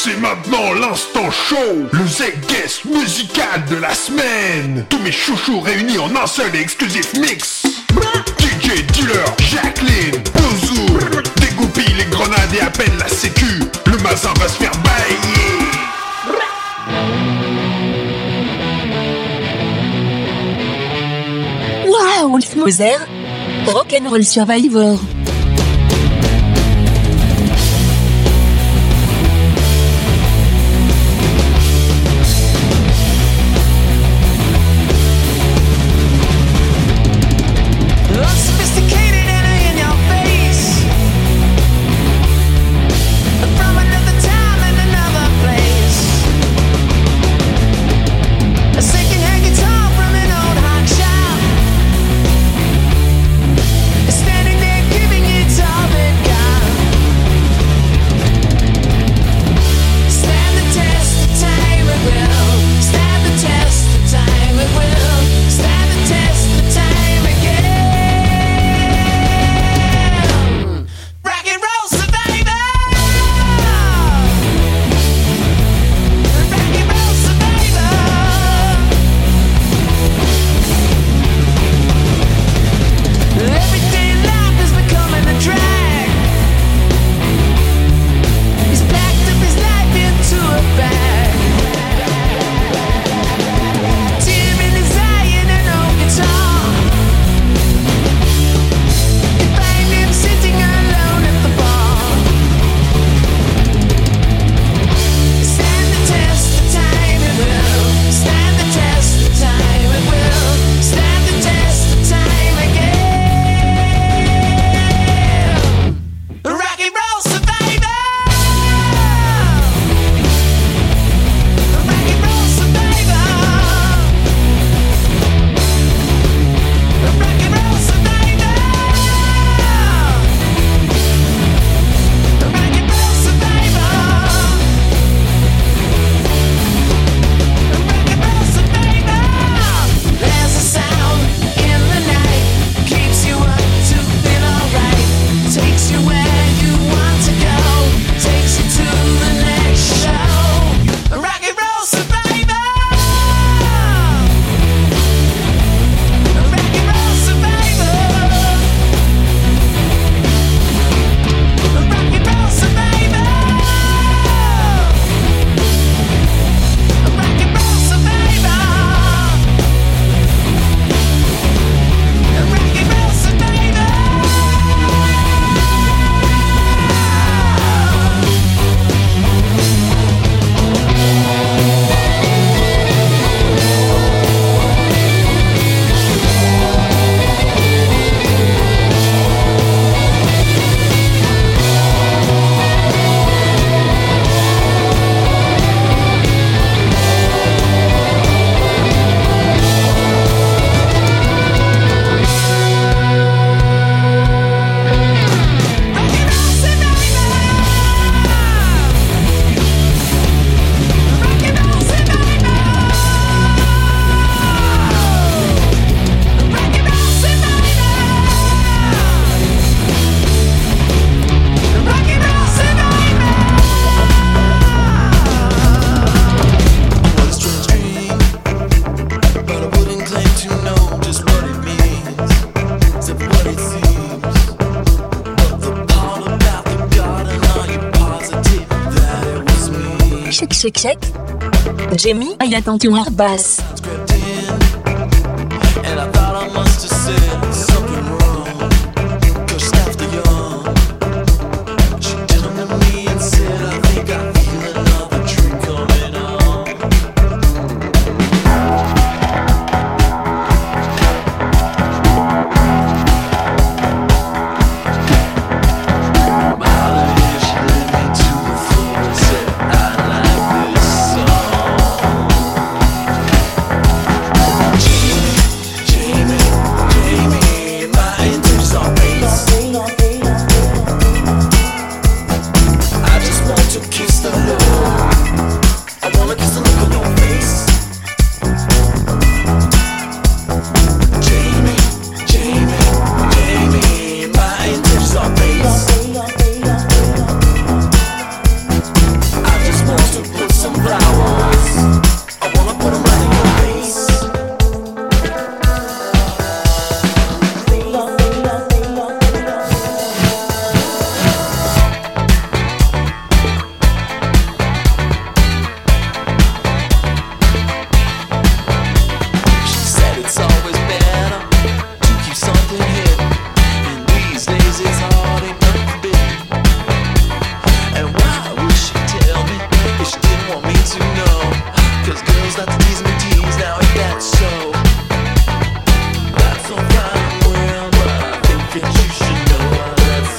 C'est maintenant l'instant show, le Z-Guest musical de la semaine. Tous mes chouchous réunis en un seul et exclusif mix. DJ Dealer, Jacqueline, Bozou, dégoupille les grenades et à peine la sécu. Le mazin va se faire bailler. Waouh, Moser, Rock'n'Roll Survivor. check check. Jamie, I attend you are bass.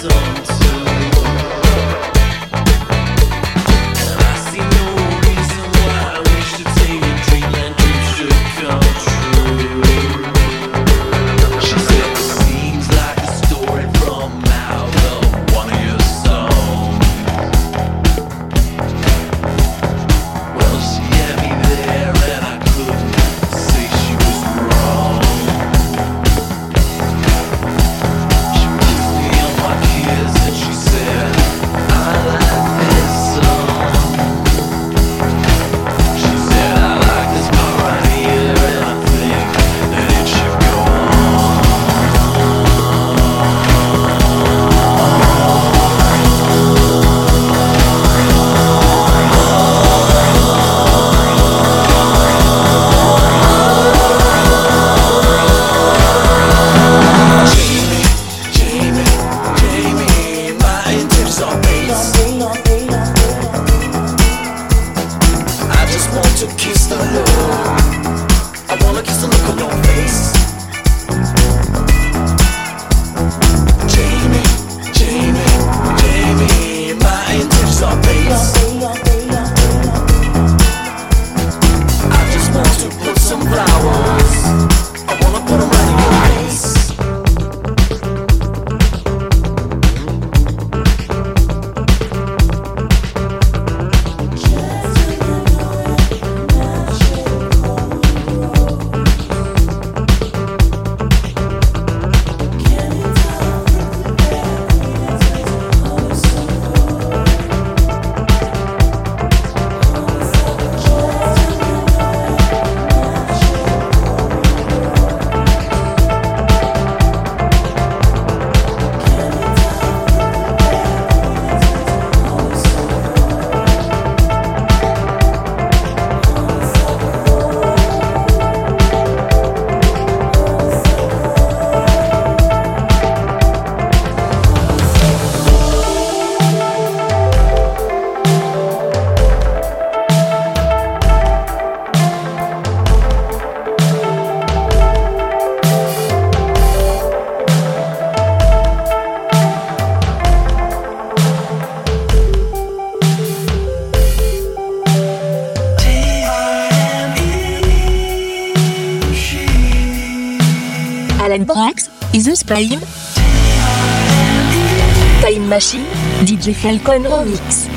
coração. Brax, Is the Spime. Time Machine, DJ Falcon Remix.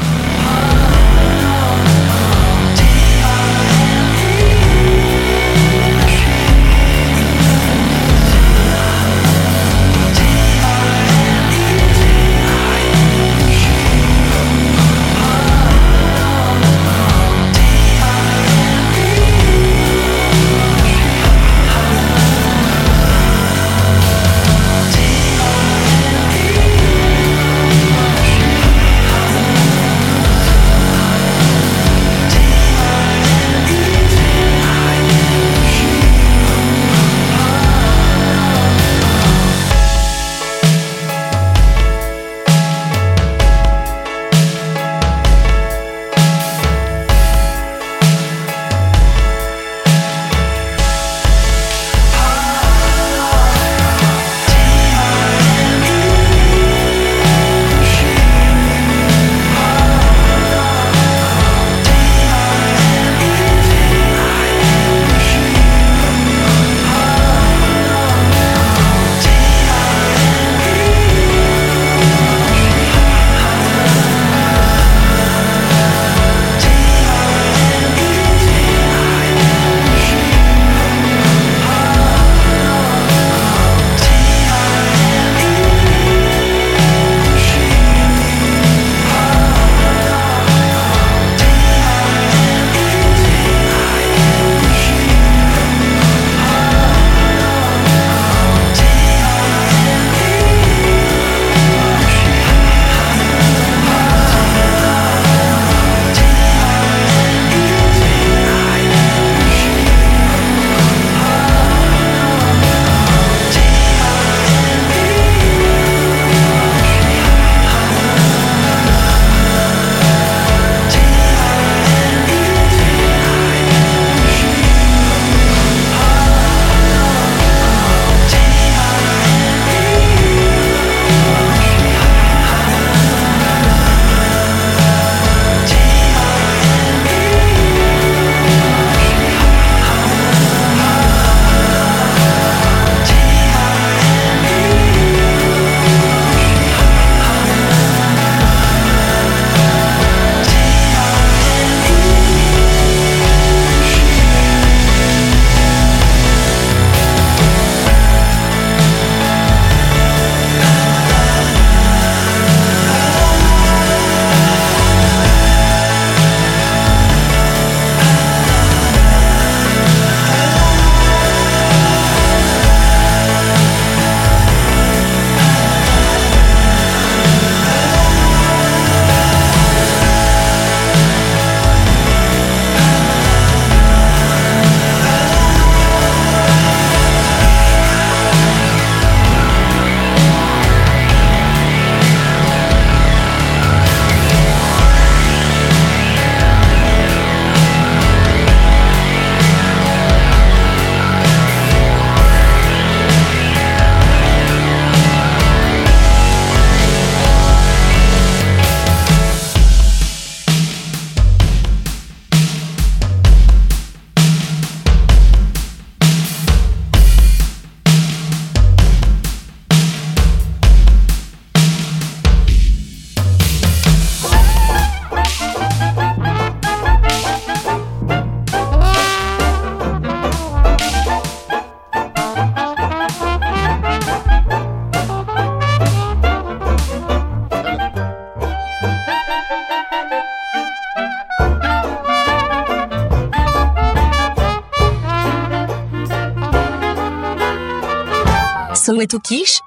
Soweto Kinch.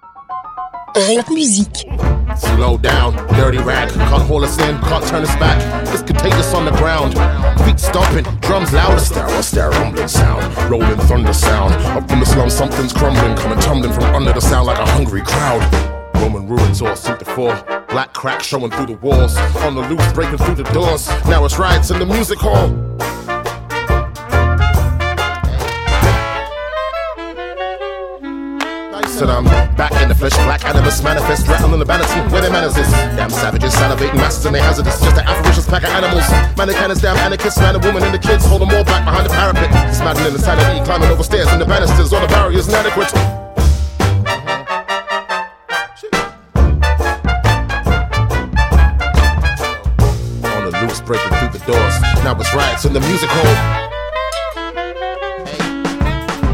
Rap musique. Slow down, dirty rag. Can't haul us in, can't turn us back. It's contagious on the ground. Feet stomping, drums louder. Stare, a rumbling sound. Rolling thunder sound. Up from the slum, something's crumbling. Coming tumbling from under the sound like a hungry crowd. Roman ruins all suit the four. Black crack showing through the walls. On the loose, breaking through the doors. Now it's riots in the music hall. Said I'm back in the flesh, black animus manifest, rattling the banners, where their manners is. Damn savages, salivating masters and they hazardous, just an avaricious pack of animals. Man, the damn anarchists, man, the woman and the kids, hold them all back behind the parapet. It's maddening insanity, climbing over stairs and the banisters, all the barriers inadequate. On the loose, breaking through the doors. Now it's riots in the music hall.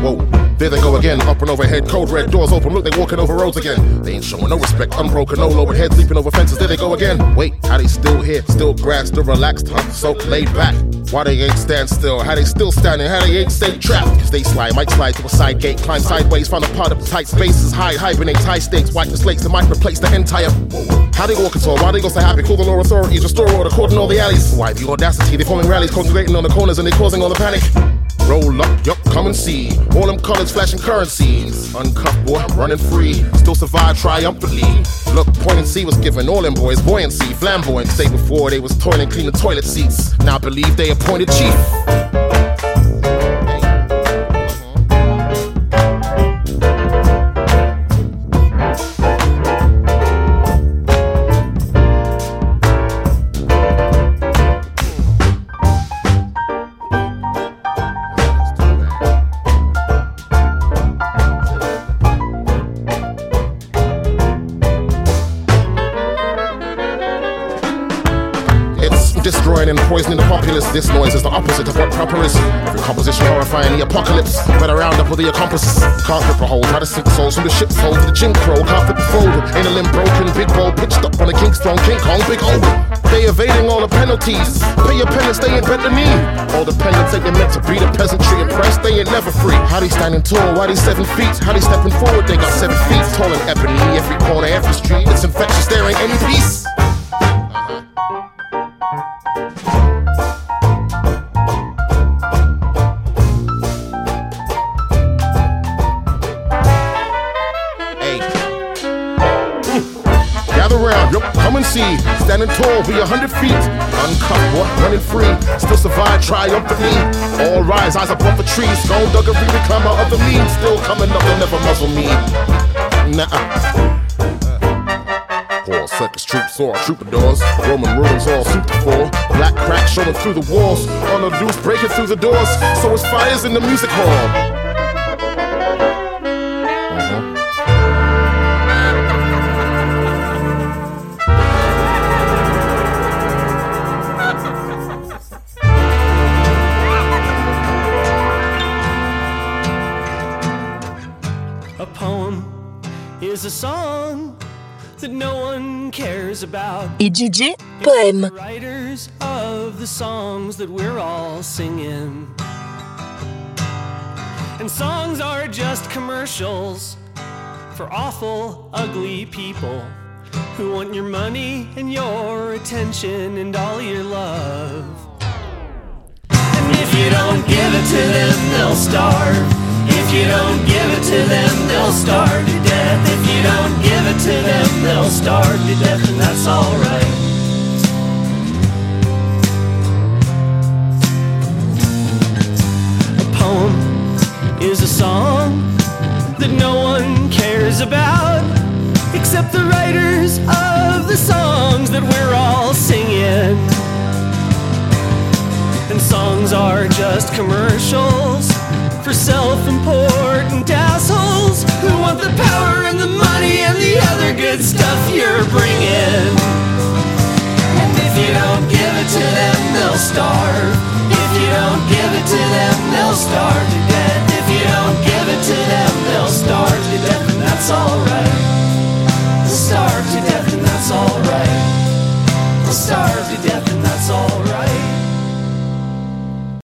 Whoa, there they go again, up and overhead, code red doors open. Look, they walking over roads again. They ain't showing no respect, unbroken, no lowered heads, leaping over fences. There they go again. Wait, how they still here, still grand, still relaxed, huh? So laid back. Why they ain't stand still? How they still standing? How they ain't stay trapped? If they slide, might slide to a side gate, climb sideways, find a part of the tight spaces, hide, hibernate, high stakes, wipe the slates, and might replace the entire. How they walking tall? Why they go so happy? Call the law authorities, restore order, cordon all the alleys. Why the audacity? They forming rallies, congregating on the corners, and they causing all the panic. Roll up, yup, come and see. All them colors flashing currencies. Uncuffed boy, running free. Still survive triumphantly. Look, point and see was giving all them boys buoyancy. Flamboyant, say before they was toiling, clean the toilet seats. Now believe they appointed chief. Destroying and poisoning the populace. This noise is the opposite of what proper is. Every composition horrifying the apocalypse. Better round up with the accomplices. Can't grip a hold, try to sink souls from the ship's hold to the Jim Crow. Can't flip the fold. Ain't a limb broken, big bowl pitched up on a king's throne. King Kong, big O. They evading all the penalties. Pay your penance, they ain't bent the knee. All the pendants ain't meant to be the peasantry oppressed. They ain't never free. How they standing tall? Why they seven feet? How they stepping forward? They got seven feet tall and ebony. Every corner, every street. It's infectious. There ain't any peace. Standing tall, be a hundred feet. Uncut, what? Running free. Still survive triumphantly. All rise, eyes above the trees. Stone duggery, the clamor of the mean. Still coming up, they'll never muzzle me. Nah. All circus troops or troubadours. Roman ruins all super full. Black crack showing through the walls. On the loose, breaking through the doors. So it's fires in the music hall. Et DJ, poème. Writers of the songs that we're all singing. And songs are just commercials for awful, ugly people who want your money and your attention and all your love. And if you don't give it to them, they'll starve. You don't give it to them, they'll starve to death. If you don't give it to them, they'll starve to death, and that's alright. A poem is a song that no one cares about except the writers of the songs that we're all singing. And songs are just commercials for self-important assholes who want the power and the money and the other good stuff you're bringing. And if you don't give it to them, they'll starve. If you don't give it to them, they'll starve to death. If you don't give it to them, they'll starve to death, and that's alright. They'll starve to death, and that's alright. They'll starve to death,